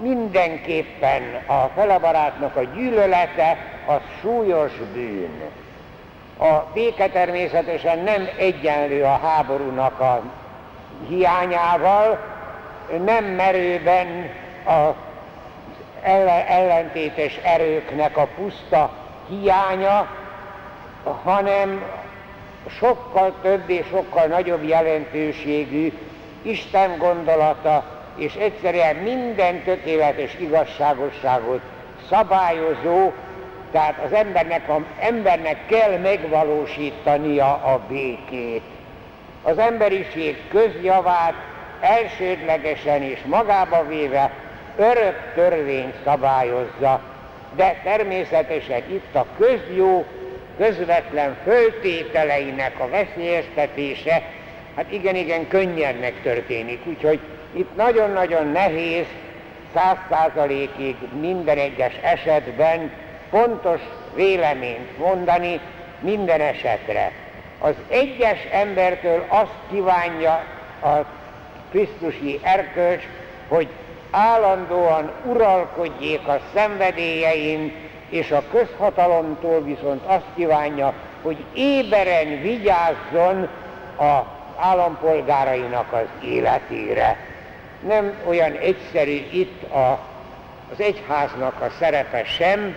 mindenképpen a felebarátnak a gyűlölete az súlyos bűn. A béke természetesen nem egyenlő a háborúnak a hiányával, nem merőben a ellentétes erőknek a puszta hiánya, hanem sokkal több és sokkal nagyobb jelentőségű Isten gondolata és egyszerűen minden tökéletes igazságosságot szabályozó, tehát az embernek, a, embernek kell megvalósítania a békét. Az emberiség közjavát elsődlegesen és magába véve örök törvény szabályozza, de természetesen itt a közjó közvetlen föltételeinek a veszélyeztetése, hát igen-igen könnyen megtörténik. Úgyhogy itt nagyon-nagyon nehéz száz százalékig minden egyes esetben pontos véleményt mondani minden esetre. Az egyes embertől azt kívánja a Krisztusi erkölcs, hogy állandóan uralkodjék a szenvedélyein, és a közhatalomtól viszont azt kívánja, hogy éberen vigyázzon a állampolgárainak az életére. Nem olyan egyszerű itt a, az egyháznak a szerepe sem,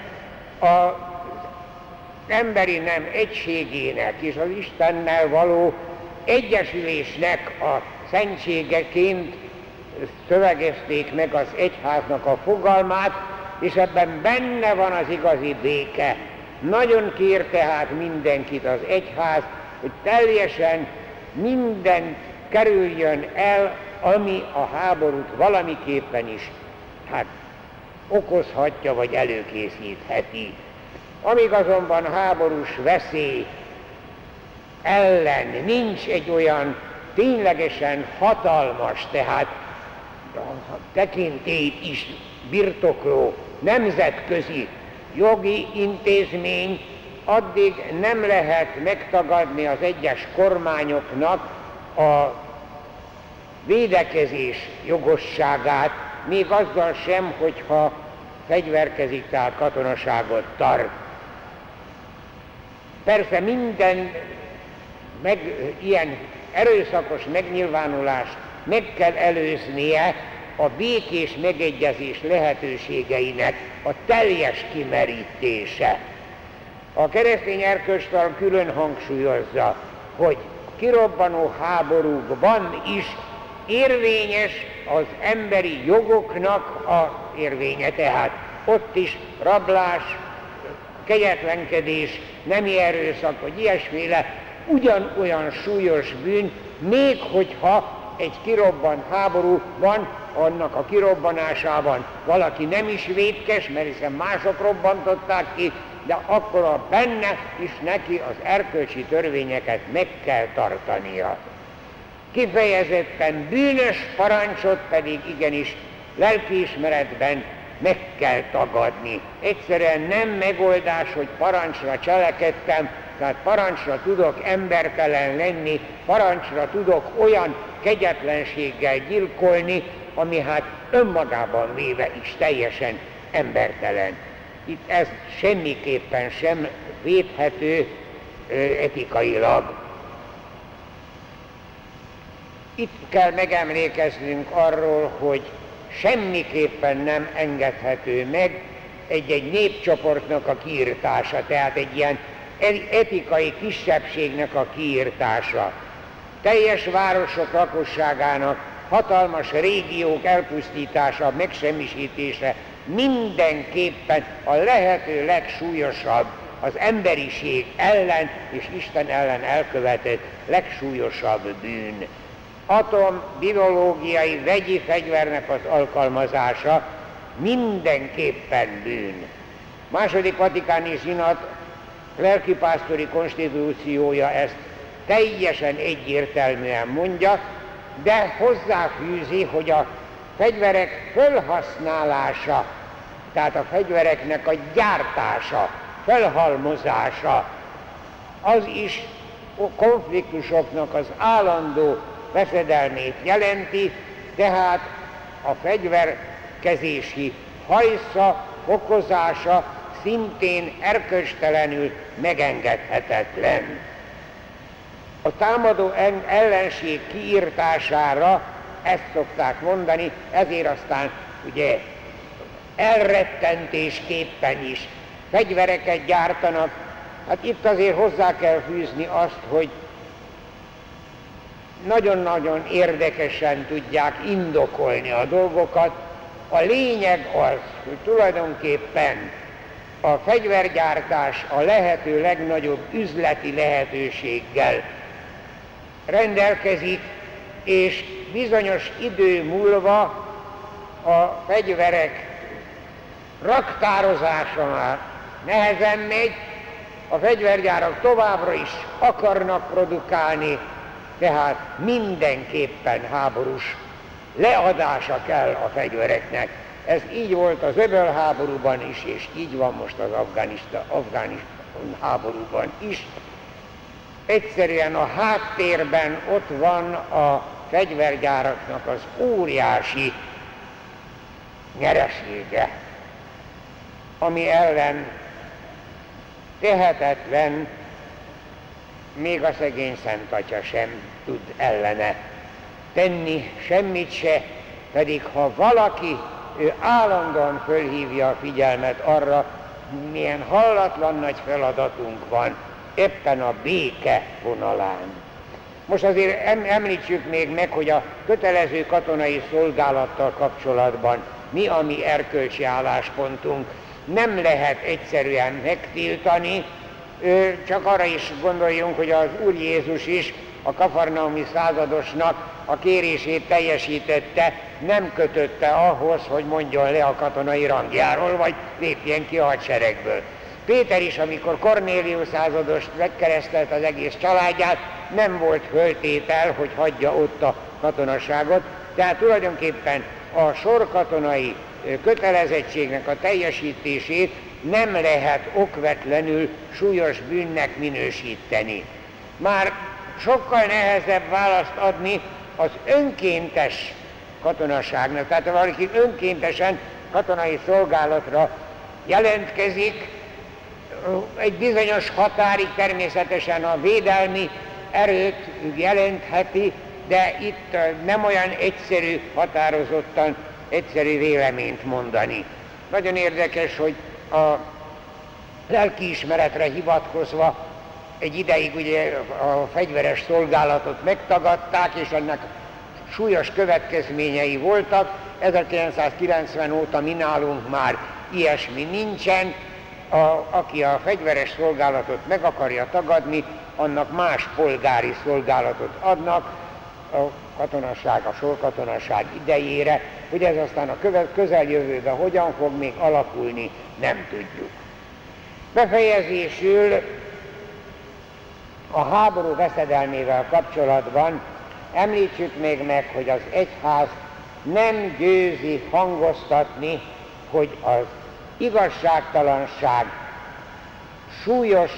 a emberi nem egységének és az Istennel való egyesülésnek a szentségeként szövegezték meg az egyháznak a fogalmát, és ebben benne van az igazi béke. Nagyon kér tehát mindenkit az egyház, hogy teljesen mindent kerüljön el, ami a háborút valamiképpen is hát, okozhatja vagy előkészítheti. Amíg azonban háborús veszély ellen nincs egy olyan ténylegesen hatalmas, tehát tekintélyt is birtokló nemzetközi jogi intézmény, addig nem lehet megtagadni az egyes kormányoknak a védekezés jogosságát, még azzal sem, hogyha fegyverkezik, tehát katonaságot tart. Persze minden meg, ilyen erőszakos megnyilvánulást meg kell előznie a békés megegyezés lehetőségeinek a teljes kimerítése. A keresztény erkölcstal külön hangsúlyozza, hogy kirobbanó háborúkban is érvényes az emberi jogoknak a érvénye, tehát ott is rablás, kegyetlenkedés, nemi erőszak, vagy ilyesféle ugyanolyan súlyos bűn, még hogyha egy kirobbant háborúban, annak a kirobbanásában valaki nem is védkes, mert hiszen mások robbantották ki, de akkor a benne is neki az erkölcsi törvényeket meg kell tartania. Kifejezetten bűnös parancsot pedig igenis lelkiismeretben meg kell tagadni. Egyszerűen nem megoldás, hogy parancsra cselekedtem, tehát parancsra tudok embertelen lenni, parancsra tudok olyan kegyetlenséggel gyilkolni, ami hát önmagában véve is teljesen embertelen. Itt ez semmiképpen sem védhető etikailag. Itt kell megemlékeznünk arról, hogy semmiképpen nem engedhető meg egy-egy népcsoportnak a kiirtása, tehát egy ilyen etikai kisebbségnek a kiirtása. Teljes városok lakosságának hatalmas régiók elpusztítása, megsemmisítése mindenképpen a lehető legsúlyosabb az emberiség ellen és Isten ellen elkövetett legsúlyosabb bűn. Atom, biológiai, vegyi fegyvernek az alkalmazása mindenképpen bűn. Második vatikáni zsinat lelkipásztori konstitúciója ezt teljesen egyértelműen mondja, de hozzáfűzi, hogy a fegyverek felhasználása, tehát a fegyvereknek a gyártása, felhalmozása, az is konfliktusoknak az állandó veszedelmét jelenti, tehát a fegyverkezési hajsza, fokozása szintén erköstelenül megengedhetetlen a támadó ellenség kiírtására ezt szokták mondani, ezért aztán ugye elrettentésképpen is fegyvereket gyártanak. Hát itt azért hozzá kell fűzni azt, hogy nagyon-nagyon érdekesen tudják indokolni a dolgokat. A lényeg az, hogy tulajdonképpen a fegyvergyártás a lehető legnagyobb üzleti lehetőséggel rendelkezik, és bizonyos idő múlva a fegyverek raktározása már nehezen megy, a fegyvergyárak továbbra is akarnak produkálni, tehát mindenképpen háborús leadása kell a fegyvereknek. Ez így volt az öböl háborúban is, és így van most az afgánista háborúban is. Egyszerűen a háttérben ott van a fegyvergyáraknak az óriási nyeresége, ami ellen tehetetlen, még a szegény Szent Atya sem tud ellene tenni semmit se, pedig ha valaki, ő állandóan fölhívja a figyelmet arra, milyen hallatlan nagy feladatunk van éppen a béke vonalán. Most azért említsük még meg, hogy a kötelező katonai szolgálattal kapcsolatban mi a mi erkölcsi álláspontunk. Nem lehet egyszerűen megtiltani, csak arra is gondoljunk, hogy az Úr Jézus is a kafarnaumi századosnak a kérését teljesítette, nem kötötte ahhoz, hogy mondjon le a katonai rangjáról, vagy lépjen ki a hadseregből. Péter is, amikor Kornélius századost megkeresztelt az egész családját, nem volt föltétel, hogy hagyja ott a katonaságot, tehát tulajdonképpen a sorkatonai kötelezettségnek a teljesítését nem lehet okvetlenül súlyos bűnnek minősíteni. Már sokkal nehezebb választ adni az önkéntes katonaságnak. Tehát ha valaki önkéntesen katonai szolgálatra jelentkezik, egy bizonyos határig természetesen a védelmi erőt jelentheti, de itt nem olyan egyszerű, határozottan egyszerű véleményt mondani. Nagyon érdekes, hogy a lelkiismeretre hivatkozva egy ideig ugye a fegyveres szolgálatot megtagadták, és ennek súlyos következményei voltak. 1990 óta mi nálunk már ilyesmi nincsen. A, aki a fegyveres szolgálatot meg akarja tagadni, annak más polgári szolgálatot adnak, a katonaság, a sorkatonaság idejére, hogy ez aztán a közeljövőben hogyan fog még alakulni, nem tudjuk. Befejezésül a háború veszedelmével kapcsolatban említsük még meg, hogy az egyház nem győzi hangoztatni, hogy az igazságtalanság súlyos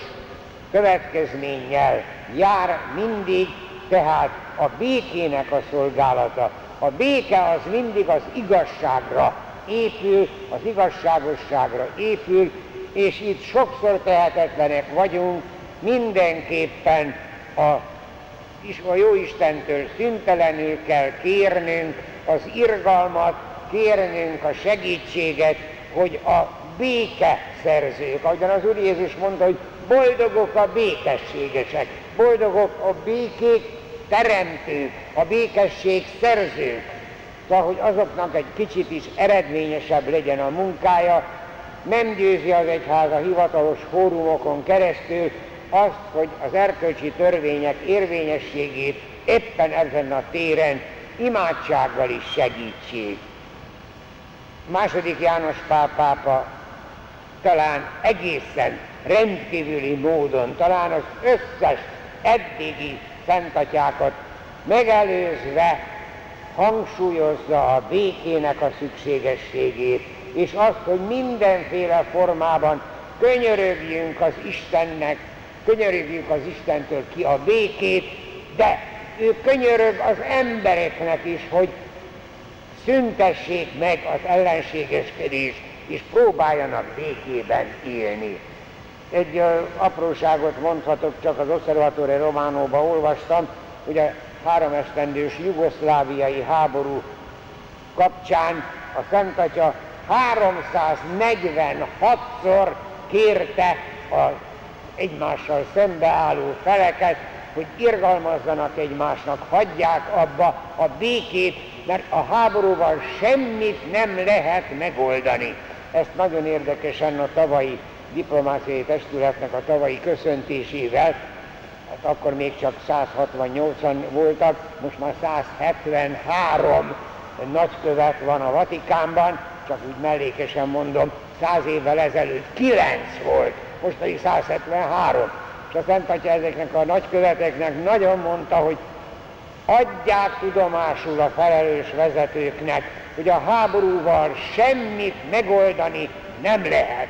következménnyel jár mindig, tehát a békének a szolgálata. A béke az mindig az igazságra épül, az igazságosságra épül, és itt sokszor tehetetlenek vagyunk, mindenképpen a, a jó Istentől szüntelenül kell kérnünk az irgalmat, kérnünk a segítséget, hogy a béke szerzők, ahogyan az Úr Jézus mondta, hogy boldogok a békességesek, boldogok a békék teremtők, a békesség szerzők, szóval, hogy azoknak egy kicsit is eredményesebb legyen a munkája, nem győzi az egyház a hivatalos fórumokon keresztül azt, hogy az erkölcsi törvények érvényességét éppen ezen a téren imádsággal is segítsék. Második János Pál pápa talán egészen rendkívüli módon, talán az összes eddigi szentatyákat megelőzve hangsúlyozza a békének a szükségességét, és azt, hogy mindenféle formában könyörögjünk az Istennek, könyörögjük az Istentől ki a békét, de ő könyörög az embereknek is, hogy szüntessék meg az ellenségeskedést, és próbáljanak békében élni. Egy uh, apróságot mondhatok, csak az Osservatore Románóba olvastam, ugye három esztendős jugoszláviai háború kapcsán a Szent Atya 346-szor kérte az egymással szembeálló feleket, hogy irgalmazzanak egymásnak, hagyják abba a békét, mert a háborúval semmit nem lehet megoldani. Ezt nagyon érdekesen a tavalyi diplomáciai testületnek a tavalyi köszöntésével, hát akkor még csak 168-an voltak, most már 173 nagykövet van a Vatikánban, csak úgy mellékesen mondom, száz évvel ezelőtt kilenc volt, most pedig 173. És a Szent Atya ezeknek a nagyköveteknek nagyon mondta, hogy adják tudomásul a felelős vezetőknek, hogy a háborúval semmit megoldani nem lehet.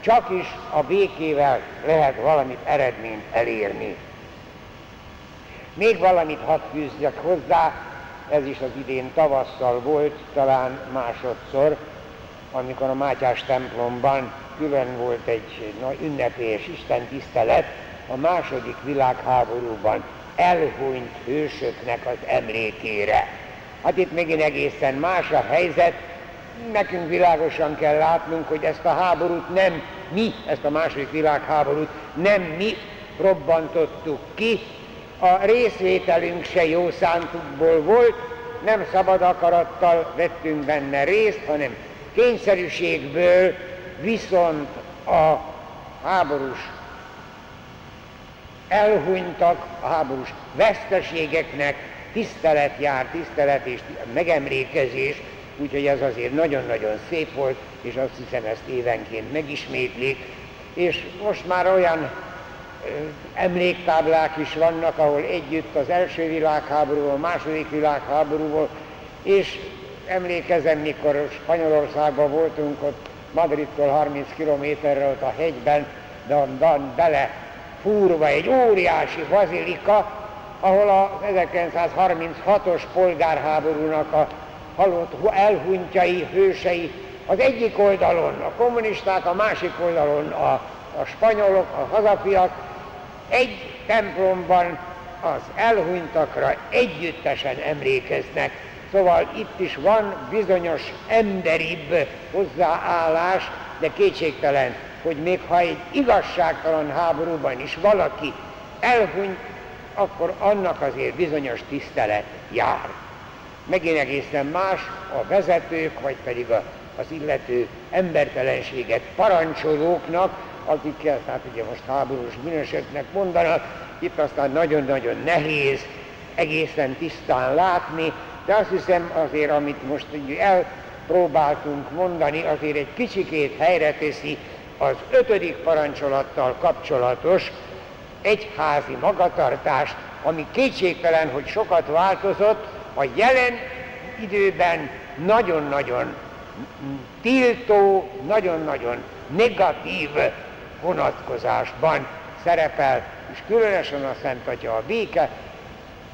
Csak is a békével lehet valamit eredményt elérni. Még valamit hadd fűzzek hozzá, ez is az idén tavasszal volt, talán másodszor, amikor a Mátyás templomban külön volt egy nagy ünnepélyes Isten tisztelet a második világháborúban elhunyt hősöknek az emlékére. Hát itt megint egészen más a helyzet, nekünk világosan kell látnunk, hogy ezt a háborút nem mi, ezt a második világháborút nem mi robbantottuk ki, a részvételünk se jó szántukból volt, nem szabad akarattal vettünk benne részt, hanem kényszerűségből viszont a háborús elhunytak, a háborús veszteségeknek tisztelet jár, tisztelet és megemlékezés, úgyhogy ez azért nagyon-nagyon szép volt, és azt hiszem ezt évenként megismétlik, és most már olyan emléktáblák is vannak, ahol együtt az első világháborúval, a második világháborúval, és emlékezem, mikor Spanyolországban voltunk, ott Madridtól 30 kilométerre ott a hegyben, de onnan bele fúrva egy óriási bazilika, ahol a 1936-os polgárháborúnak a halott elhunytjai, hősei az egyik oldalon a kommunisták, a másik oldalon a, a spanyolok, a hazafiak, egy templomban az elhunytakra együttesen emlékeznek. Szóval itt is van bizonyos emberibb hozzáállás, de kétségtelen, hogy még ha egy igazságtalan háborúban is valaki elhunyt, akkor annak azért bizonyos tisztelet jár. Megint egészen más a vezetők, vagy pedig a, az illető embertelenséget parancsolóknak, akiket hát ugye most háborús bűnösöknek mondanak, itt aztán nagyon-nagyon nehéz egészen tisztán látni, de azt hiszem azért, amit most elpróbáltunk mondani, azért egy kicsikét helyre teszi az ötödik parancsolattal kapcsolatos egyházi magatartást, ami kétségtelen, hogy sokat változott, a jelen időben nagyon-nagyon tiltó, nagyon-nagyon negatív vonatkozásban szerepel, és különösen a Szent Atya a béke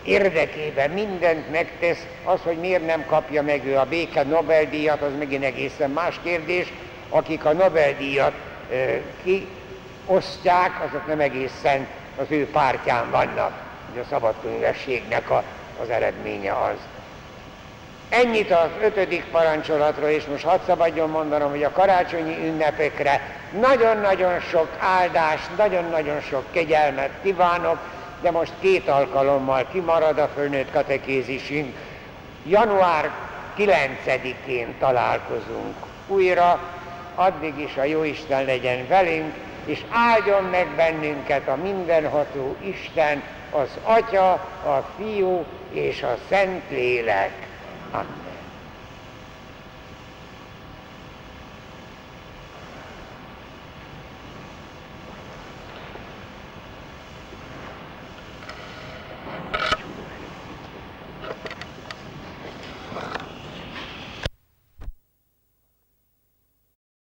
érdekében mindent megtesz, az, hogy miért nem kapja meg ő a béke Nobel-díjat, az megint egészen más kérdés, akik a Nobel-díjat kiosztják, azok nem egészen az ő pártján vannak, hogy a szabadkönyvességnek a, az eredménye az. Ennyit az ötödik parancsolatról, és most hadd szabadjon mondanom, hogy a karácsonyi ünnepekre nagyon-nagyon sok áldást, nagyon-nagyon sok kegyelmet kívánok, de most két alkalommal kimarad a fölnőtt katekézisünk. Január 9-én találkozunk újra, addig is a Jóisten legyen velünk, és áldjon meg bennünket a mindenható Isten, az Atya, a Fiú és a Szent Lélek. Amen.